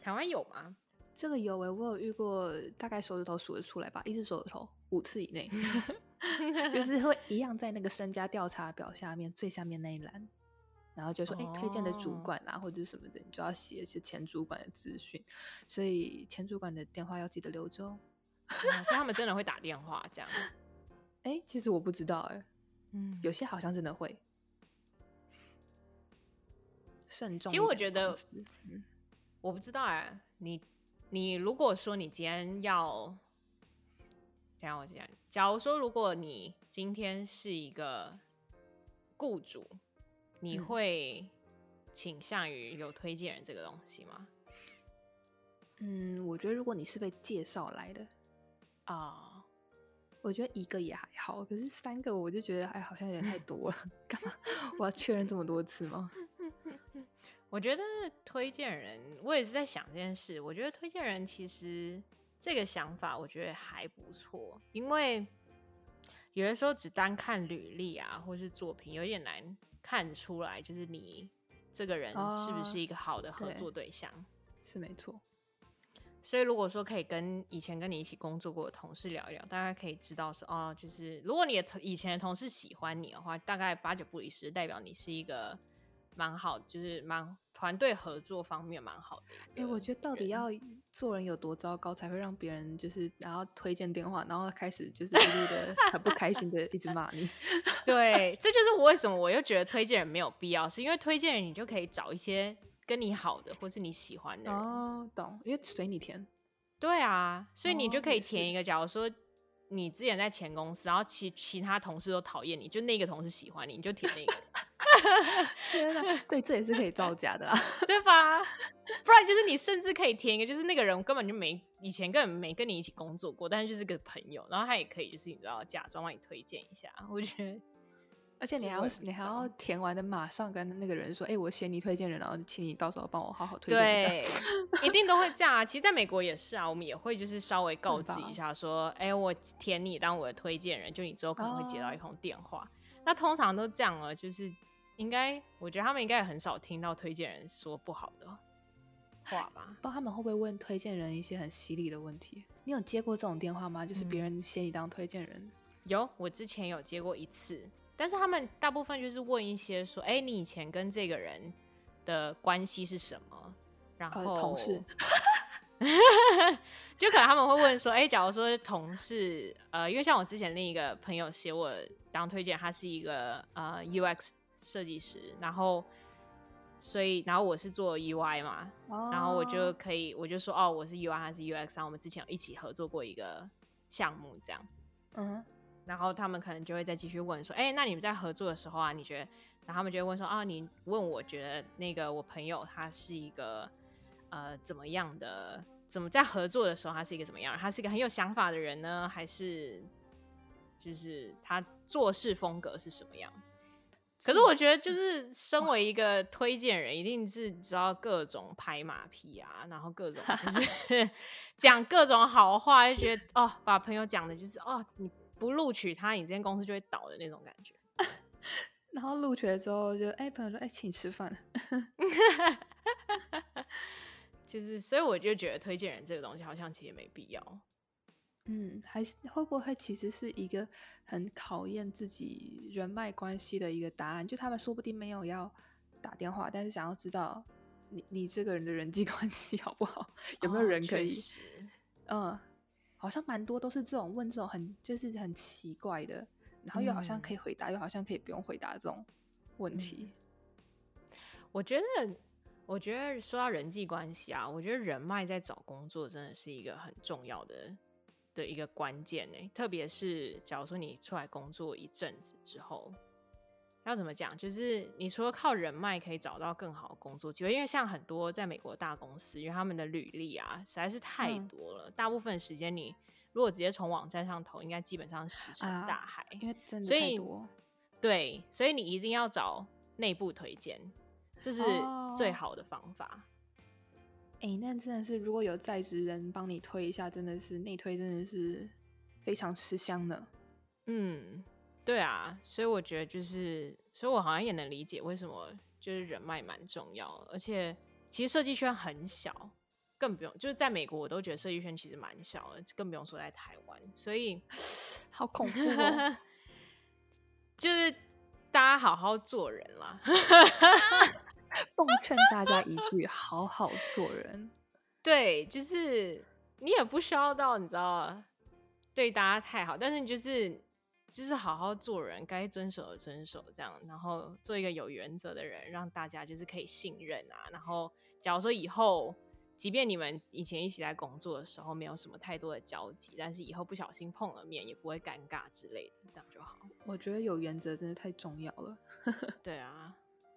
[SPEAKER 2] 台湾有吗？
[SPEAKER 1] 这个有诶、欸，我有遇过，大概手指头数得出来吧，一只手指头五次以内，就是会一样在那个身家调查表下面最下面那一栏。然后就说，哎、欸，推荐的主管啊，或者什么的，你就要写一些前主管的资讯，所以前主管的电话要记得留着哦。
[SPEAKER 2] 所以他们真的会打电话这样？
[SPEAKER 1] 哎、欸，其实我不知道、欸，哎，嗯，有些好像真的会。慎重。
[SPEAKER 2] 其实我觉得，嗯、我不知道哎、欸，你你如果说你今天要，等下我讲，假如说如果你今天是一个雇主。你会倾向于有推荐人这个东西吗？
[SPEAKER 1] 嗯，我觉得如果你是被介绍来的啊，我觉得一个也还好，可是三个我就觉得哎，好像有点太 多了。干嘛？我要确认这么多次吗？
[SPEAKER 2] 我觉得推荐人，我也是在想这件事。我觉得推荐人其实这个想法，我觉得还不错，因为有的时候只单看履历啊，或是作品，有点难。看出来，就是你这个人是不是一个好的合作对象？
[SPEAKER 1] 哦、对，是没错。
[SPEAKER 2] 所以如果说可以跟以前跟你一起工作过的同事聊一聊，大概可以知道说哦，就是如果你的以前的同事喜欢你的话，大概八九不离十，代表你是一个蛮好，就是蛮团队合作方面蛮好的。
[SPEAKER 1] 哎、欸，我觉得到底要做人有多糟糕，才会让别人就是然后推荐电话，然后开始就是一路的很不开心的一直骂你？
[SPEAKER 2] 对，这就是我为什么我又觉得推荐人没有必要，是因为推荐人你就可以找一些。跟你好的，或是你喜欢的人
[SPEAKER 1] 哦，懂，因为随你填。
[SPEAKER 2] 对啊，所以你就可以填一个。假如说你之前在前公司，然后其其他同事都讨厌你，就那个同事喜欢你，你就填那个。
[SPEAKER 1] 天哪，对，这也是可以造假的啦，
[SPEAKER 2] 对吧？不然就是你甚至可以填一个，就是那个人根本就没以前根本没跟你一起工作过，但是就是个朋友，然后他也可以就是你知道假装帮你推荐一下，我觉得。
[SPEAKER 1] 而且你还要你还要填完的，马上跟那个人说，哎、欸，我写你推荐人，然后请你到时候帮我好好推荐一下。
[SPEAKER 2] 对，一定都会这样啊。其实，在美国也是啊，我们也会就是稍微告知一下，说，哎、欸，我填你当我的推荐人，就你之后可能会接到一通电话。哦、那通常都这样了，就是应该，我觉得他们应该也很少听到推荐人说不好的话吧？
[SPEAKER 1] 不知道他们会不会问推荐人一些很犀利的问题？你有接过这种电话吗？就是别人写你当推荐人、嗯？
[SPEAKER 2] 有，我之前有接过一次。但是他们大部分就是问一些说，哎、欸，你以前跟这个人的关系是什么？然后、
[SPEAKER 1] 呃、同事，
[SPEAKER 2] 就可能他们会问说，哎、欸，假如说同事，呃，因为像我之前另一个朋友写我当推荐，他是一个呃 UX 设计师，然后所以然后我是做 UI 嘛，哦、然后我就可以我就说，哦，我是 UI 还是 UX，然后我们之前有一起合作过一个项目，这样，嗯。然后他们可能就会再继续问说，哎，那你们在合作的时候啊，你觉得？然后他们就会问说，啊，你问我觉得那个我朋友他是一个呃怎么样的？怎么在合作的时候他是一个怎么样？他是一个很有想法的人呢，还是就是他做事风格是什么样？可是我觉得，就是身为一个推荐人，一定是知道各种拍马屁啊，然后各种就是 讲各种好话，就觉得哦，把朋友讲的就是哦你。不录取他，你这间公司就会倒的那种感觉。
[SPEAKER 1] 然后录取了之后就，就、欸、哎，朋友说，哎、欸，请吃饭。
[SPEAKER 2] 其 实，所以我就觉得推荐人这个东西，好像其实没必要。
[SPEAKER 1] 嗯，还是会不会其实是一个很考验自己人脉关系的一个答案？就他们说不定没有要打电话，但是想要知道你你这个人的人际关系好不好，有没有人可以？哦、嗯。好像蛮多都是这种问这种很就是很奇怪的，然后又好像可以回答，嗯、又好像可以不用回答这种问题。
[SPEAKER 2] 我觉得，我觉得说到人际关系啊，我觉得人脉在找工作真的是一个很重要的的一个关键呢。特别是假如说你出来工作一阵子之后。要怎么讲？就是你除了靠人脉可以找到更好的工作机会，因为像很多在美国大公司，因为他们的履历啊实在是太多了，嗯、大部分时间你如果直接从网站上投，应该基本上石沉大海，啊、
[SPEAKER 1] 因为真的太多。
[SPEAKER 2] 对，所以你一定要找内部推荐，这是最好的方法。
[SPEAKER 1] 哎、哦欸，那真的是如果有在职人帮你推一下，真的是内推，真的是非常吃香的。
[SPEAKER 2] 嗯。对啊，所以我觉得就是，所以我好像也能理解为什么就是人脉蛮重要，而且其实设计圈很小，更不用就是在美国我都觉得设计圈其实蛮小的，更不用说在台湾，所以
[SPEAKER 1] 好恐怖哦，
[SPEAKER 2] 就是大家好好做人啦，
[SPEAKER 1] 奉劝大家一句，好好做人。
[SPEAKER 2] 对，就是你也不需要到你知道对大家太好，但是你就是。就是好好做人，该遵守的遵守，这样，然后做一个有原则的人，让大家就是可以信任啊。然后，假如说以后，即便你们以前一起在工作的时候没有什么太多的交集，但是以后不小心碰了面，也不会尴尬之类的，这样就好。
[SPEAKER 1] 我觉得有原则真的太重要了。
[SPEAKER 2] 对啊，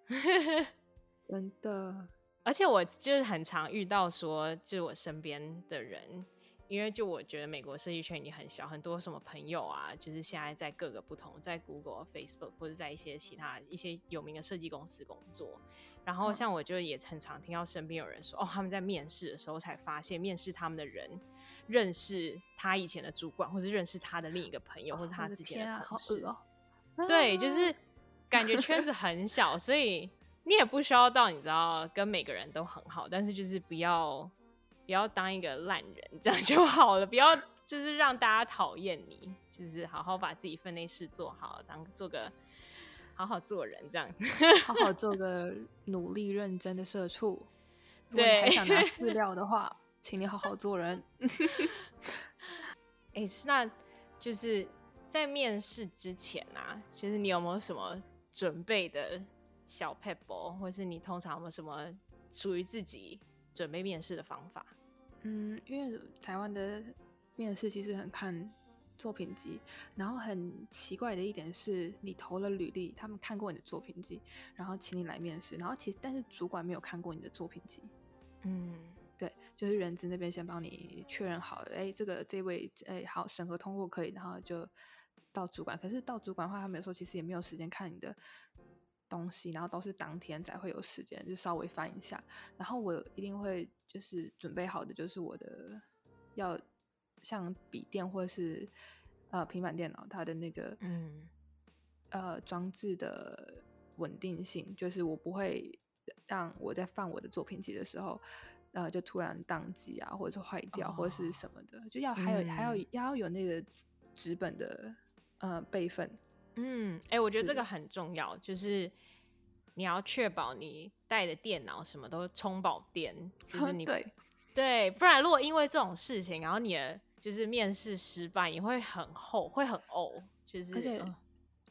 [SPEAKER 1] 真的。
[SPEAKER 2] 而且我就是很常遇到说，就是我身边的人。因为就我觉得美国设计圈已经很小，很多什么朋友啊，就是现在在各个不同，在 Google、Facebook 或者在一些其他一些有名的设计公司工作。然后像我就也很常听到身边有人说，哦，他们在面试的时候才发现，面试他们的人认识他以前的主管，或是认识他的另一个朋友，或是他之前的同事。对，就是 感觉圈子很小，所以你也不需要到你知道跟每个人都很好，但是就是不要。不要当一个烂人，这样就好了。不要就是让大家讨厌你，就是好好把自己分内事做好，当做个好好做人这样，
[SPEAKER 1] 好好做个努力认真的社畜。如果你还想拿饲料的话，请你好好做人。
[SPEAKER 2] 哎、欸，那就是在面试之前啊，就是你有没有什么准备的小撇步，或是你通常有没有什么属于自己准备面试的方法？
[SPEAKER 1] 嗯，因为台湾的面试其实很看作品集，然后很奇怪的一点是，你投了履历，他们看过你的作品集，然后请你来面试，然后其实但是主管没有看过你的作品集。
[SPEAKER 2] 嗯，
[SPEAKER 1] 对，就是人资那边先帮你确认好了，哎，这个这位哎好审核通过可以，然后就到主管。可是到主管的话，他们有时候其实也没有时间看你的东西，然后都是当天才会有时间，就稍微翻一下。然后我一定会就是准备好的，就是我的要像笔电或者是呃平板电脑，它的那个
[SPEAKER 2] 嗯
[SPEAKER 1] 呃装置的稳定性，就是我不会。让我在放我的作品集的时候，呃，就突然宕机啊，或者是坏掉，或者是什么的，就要还有、嗯、还要要有那个纸本的呃备份。
[SPEAKER 2] 嗯，哎、欸，我觉得这个很重要，就是你要确保你带的电脑什么都充饱电，就是你
[SPEAKER 1] 对
[SPEAKER 2] 对，不然如果因为这种事情，然后你的就是面试失败，你会很后会很呕，就是
[SPEAKER 1] 而且、呃、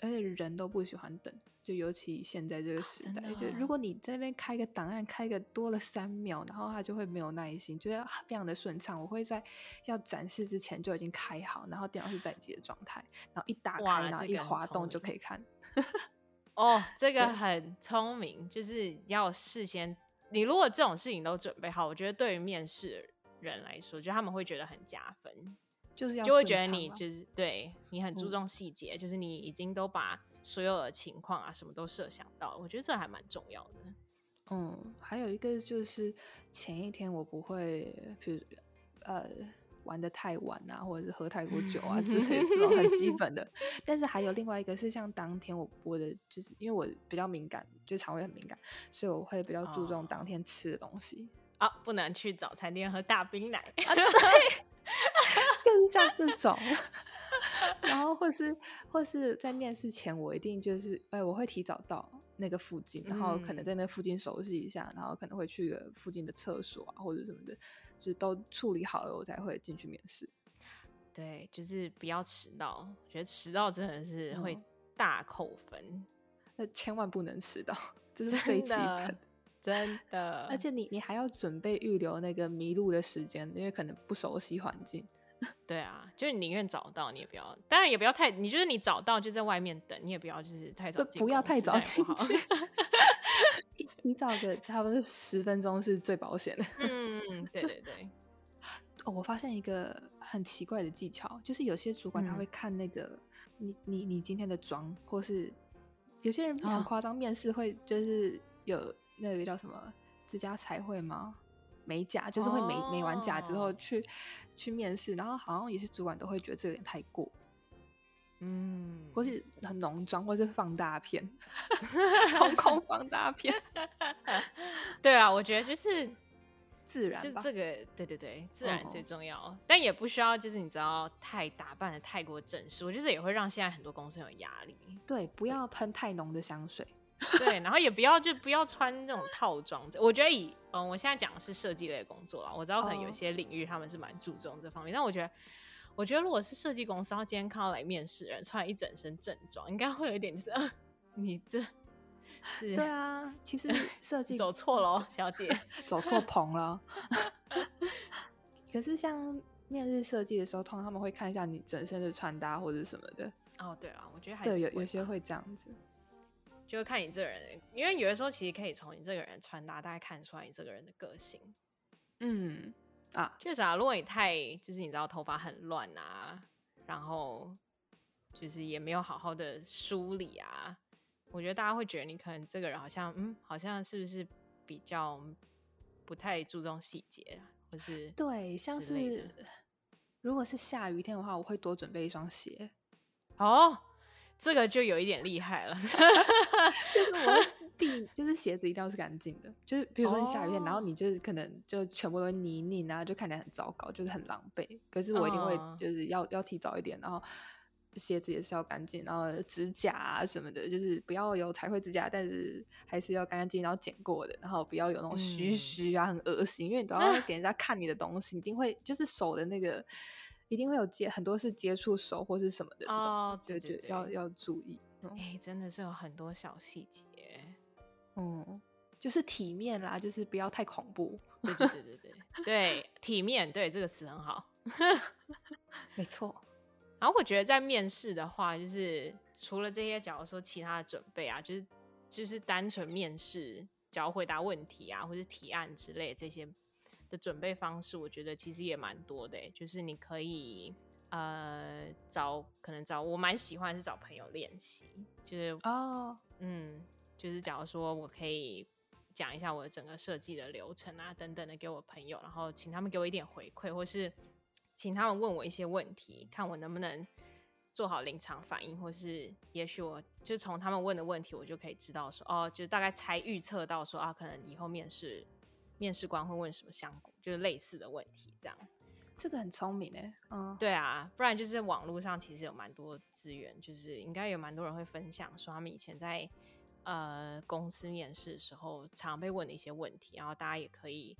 [SPEAKER 1] 而且人都不喜欢等。就尤其现在这个时代，哦、就如果你在那边开个档案，开个多了三秒，然后他就会没有耐心，就要非常的顺畅。我会在要展示之前就已经开好，然后电脑是待机的状态，然后一打开，然后一滑动就可以看。
[SPEAKER 2] 哦，这个很聪明，就是要事先。你如果这种事情都准备好，我觉得对于面试人来说，就他们会觉得很加分，
[SPEAKER 1] 就是要
[SPEAKER 2] 就会觉得你就是对你很注重细节，嗯、就是你已经都把。所有的情况啊，什么都设想到，我觉得这还蛮重要的。
[SPEAKER 1] 嗯，还有一个就是前一天我不会，比如呃玩的太晚啊，或者是喝太多酒啊之类的这种很基本的。但是还有另外一个是像当天我我的就是因为我比较敏感，就肠胃很敏感，所以我会比较注重当天吃的东西
[SPEAKER 2] 啊，不能去早餐店喝大冰奶
[SPEAKER 1] 啊，对，就是像这种。然后或是或是在面试前，我一定就是哎，我会提早到那个附近，然后可能在那附近熟悉一下，然后可能会去个附近的厕所啊，或者什么的，就是都处理好了，我才会进去面试。
[SPEAKER 2] 对，就是不要迟到，觉得迟到真的是会大扣分，
[SPEAKER 1] 那、嗯、千万不能迟到，这是最基本，
[SPEAKER 2] 真的。
[SPEAKER 1] 而且你你还要准备预留那个迷路的时间，因为可能不熟悉环境。
[SPEAKER 2] 对啊，就是你宁愿找到，你也不要，当然也不要太，你就是你找到就在外面等，你也不要就是太早进，
[SPEAKER 1] 不要太早进去，你找个差不多十分钟是最保险的。
[SPEAKER 2] 嗯，对对对。
[SPEAKER 1] 哦，我发现一个很奇怪的技巧，就是有些主管他会看那个、嗯、你你你今天的妆，或是有些人很夸张，面试会就是有那个叫什么指甲彩绘吗？美甲就是会美美完甲之后去去面试，然后好像也是主管都会觉得这有点太过，
[SPEAKER 2] 嗯，
[SPEAKER 1] 或是很浓妆，或是放大片，瞳孔放大片。
[SPEAKER 2] 对啊，我觉得就是
[SPEAKER 1] 自然，
[SPEAKER 2] 就这个对对对，自然最重要，哦、但也不需要就是你知道太打扮的太过正式，我觉得也会让现在很多公司有压力。
[SPEAKER 1] 对，不要喷太浓的香水。
[SPEAKER 2] 对，然后也不要就不要穿那种套装。我觉得以嗯，我现在讲的是设计类的工作啦，我知道可能有些领域他们是蛮注重这方面，oh. 但我觉得，我觉得如果是设计公司，然后今天看到来面试人穿一整身正装，应该会有一点就是，呃、你这是
[SPEAKER 1] 对啊，其实 设计
[SPEAKER 2] 走错了，小姐
[SPEAKER 1] 走错棚了。可是像面试设计的时候，通常他们会看一下你整身的穿搭或者什么的。
[SPEAKER 2] 哦，oh, 对啊，我觉得还是对
[SPEAKER 1] 有有些会这样子。
[SPEAKER 2] 就看你这个人，因为有的时候其实可以从你这个人穿搭大概看出来你这个人的个性。
[SPEAKER 1] 嗯啊，
[SPEAKER 2] 确实啊，如果你太就是你知道头发很乱啊，然后就是也没有好好的梳理啊，我觉得大家会觉得你可能这个人好像嗯，好像是不是比较不太注重细节，或是
[SPEAKER 1] 对，像是如果是下雨天的话，我会多准备一双鞋。
[SPEAKER 2] 哦。这个就有一点厉害了，
[SPEAKER 1] 就是我必就是鞋子一定要是干净的，就是比如说你下雨天，oh. 然后你就是可能就全部都泥泞啊，就看起来很糟糕，就是很狼狈。可是我一定会就是要、oh. 要提早一点，然后鞋子也是要干净，然后指甲啊什么的，就是不要有彩绘指甲，但是还是要干干净净，然后剪过的，然后不要有那种须须啊，很恶心，因为你都要 给人家看你的东西，你一定会就是手的那个。一定会有接很多是接触手或是什么的哦，oh, 对，对对，要要注意。哎、
[SPEAKER 2] 嗯欸，真的是有很多小细节，
[SPEAKER 1] 嗯，就是体面啦，就是不要太恐怖。
[SPEAKER 2] 对对对对对，对体面，对这个词很好，
[SPEAKER 1] 没错。
[SPEAKER 2] 然后我觉得在面试的话，就是除了这些，假如说其他的准备啊，就是就是单纯面试，只要回答问题啊，或是提案之类的这些。的准备方式，我觉得其实也蛮多的，就是你可以呃找，可能找我蛮喜欢是找朋友练习，就是哦，oh. 嗯，就是假如说我可以讲一下我的整个设计的流程啊等等的给我朋友，然后请他们给我一点回馈，或是请他们问我一些问题，看我能不能做好临场反应，或是也许我就从他们问的问题，我就可以知道说哦，就大概猜预测到说啊，可能以后面试。面试官会问什么相关，就是类似的问题，这样，
[SPEAKER 1] 这个很聪明诶。嗯，
[SPEAKER 2] 对啊，不然就是网络上其实有蛮多资源，就是应该有蛮多人会分享说他们以前在呃公司面试的时候常被问的一些问题，然后大家也可以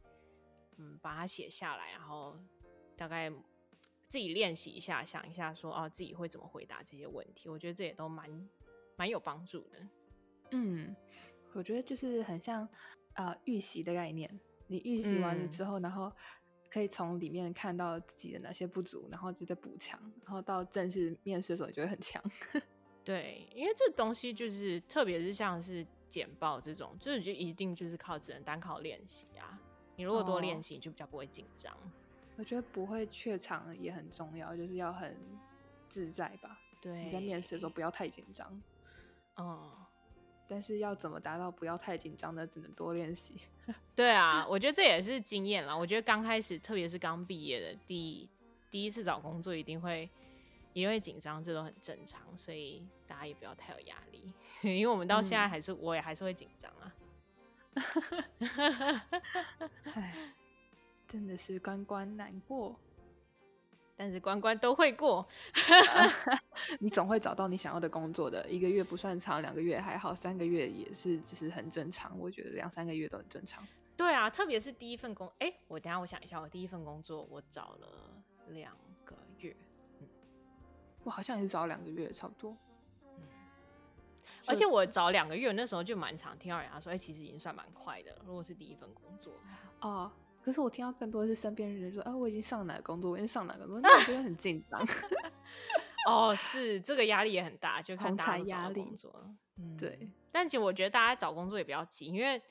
[SPEAKER 2] 嗯把它写下来，然后大概自己练习一下，想一下说哦自己会怎么回答这些问题，我觉得这也都蛮蛮有帮助的。
[SPEAKER 1] 嗯，我觉得就是很像。呃，预习的概念，你预习完了之后，嗯、然后可以从里面看到自己的哪些不足，然后就在补强，然后到正式面试的时候，你就会很强。
[SPEAKER 2] 对，因为这东西就是，特别是像是简报这种，就是就一定就是靠只能单靠练习啊。你如果多练习，就比较不会紧张。哦。
[SPEAKER 1] 我觉得不会怯场也很重要，就是要很自在吧。
[SPEAKER 2] 对，
[SPEAKER 1] 你在面试的时候不要太紧张。
[SPEAKER 2] 哦。
[SPEAKER 1] 但是要怎么达到不要太紧张呢？只能多练习。
[SPEAKER 2] 对啊，我觉得这也是经验啦。我觉得刚开始，特别是刚毕业的第第一次找工作，一定会一定会紧张，这都很正常。所以大家也不要太有压力，因为我们到现在还是，嗯、我也还是会紧张啊。
[SPEAKER 1] 唉，真的是关关难过。
[SPEAKER 2] 但是关关都会过，
[SPEAKER 1] 你总会找到你想要的工作的。一个月不算长，两个月还好，三个月也是，就是很正常。我觉得两三个月都很正常。
[SPEAKER 2] 对啊，特别是第一份工，哎、欸，我等下我想一下，我第一份工作我找了两个月，嗯，
[SPEAKER 1] 我好像也是找两个月，差不多。嗯，
[SPEAKER 2] 而且我找两个月，那时候就蛮常听到人家说，哎、欸，其实已经算蛮快的了。如果是第一份工作，
[SPEAKER 1] 哦。可是我听到更多的是身边人说，啊，我已经上哪个工作，我已经上哪个工作，那我觉得很紧张。
[SPEAKER 2] 哦，是这个压力也很大，就看大家压力。
[SPEAKER 1] 嗯，对。
[SPEAKER 2] 但其实我觉得大家找工作也比较急，因为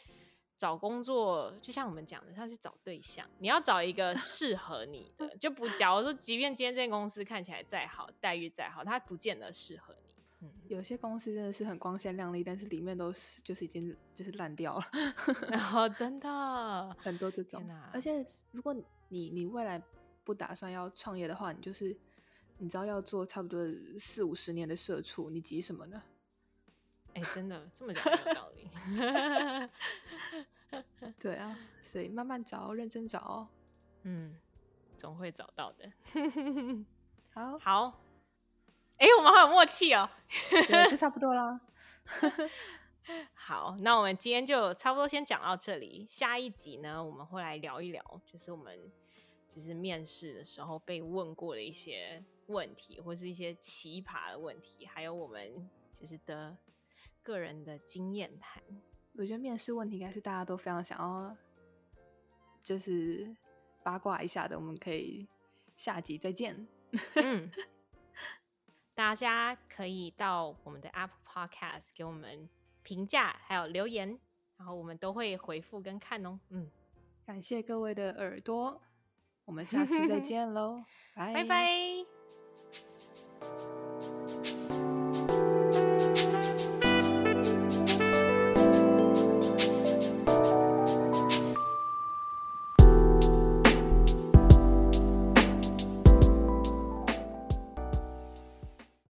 [SPEAKER 2] 找工作就像我们讲的，它是找对象，你要找一个 适合你的，就不假如说，即便今天这间公司看起来再好，待遇再好，它不见得适合你。
[SPEAKER 1] 有些公司真的是很光鲜亮丽，但是里面都是就是已经就是烂掉了，
[SPEAKER 2] 然 后真的
[SPEAKER 1] 很多这种。而且如果你你未来不打算要创业的话，你就是你知道要做差不多四五十年的社畜，你急什么呢？
[SPEAKER 2] 哎、欸，真的这么讲有道理。
[SPEAKER 1] 对啊，所以慢慢找，认真找，
[SPEAKER 2] 嗯，总会找到的。
[SPEAKER 1] 好，
[SPEAKER 2] 好。哎、欸，我们好有默契哦，
[SPEAKER 1] 对，就差不多啦。
[SPEAKER 2] 好，那我们今天就差不多先讲到这里。下一集呢，我们会来聊一聊，就是我们就是面试的时候被问过的一些问题，或是一些奇葩的问题，还有我们其实的个人的经验谈。
[SPEAKER 1] 我觉得面试问题应该是大家都非常想要，就是八卦一下的。我们可以下集再见。
[SPEAKER 2] 嗯。大家可以到我们的 app podcast 给我们评价还有留言然后我们都会回复跟看哦。嗯。
[SPEAKER 1] 感谢各位的耳朵我们下次再见 喽拜拜。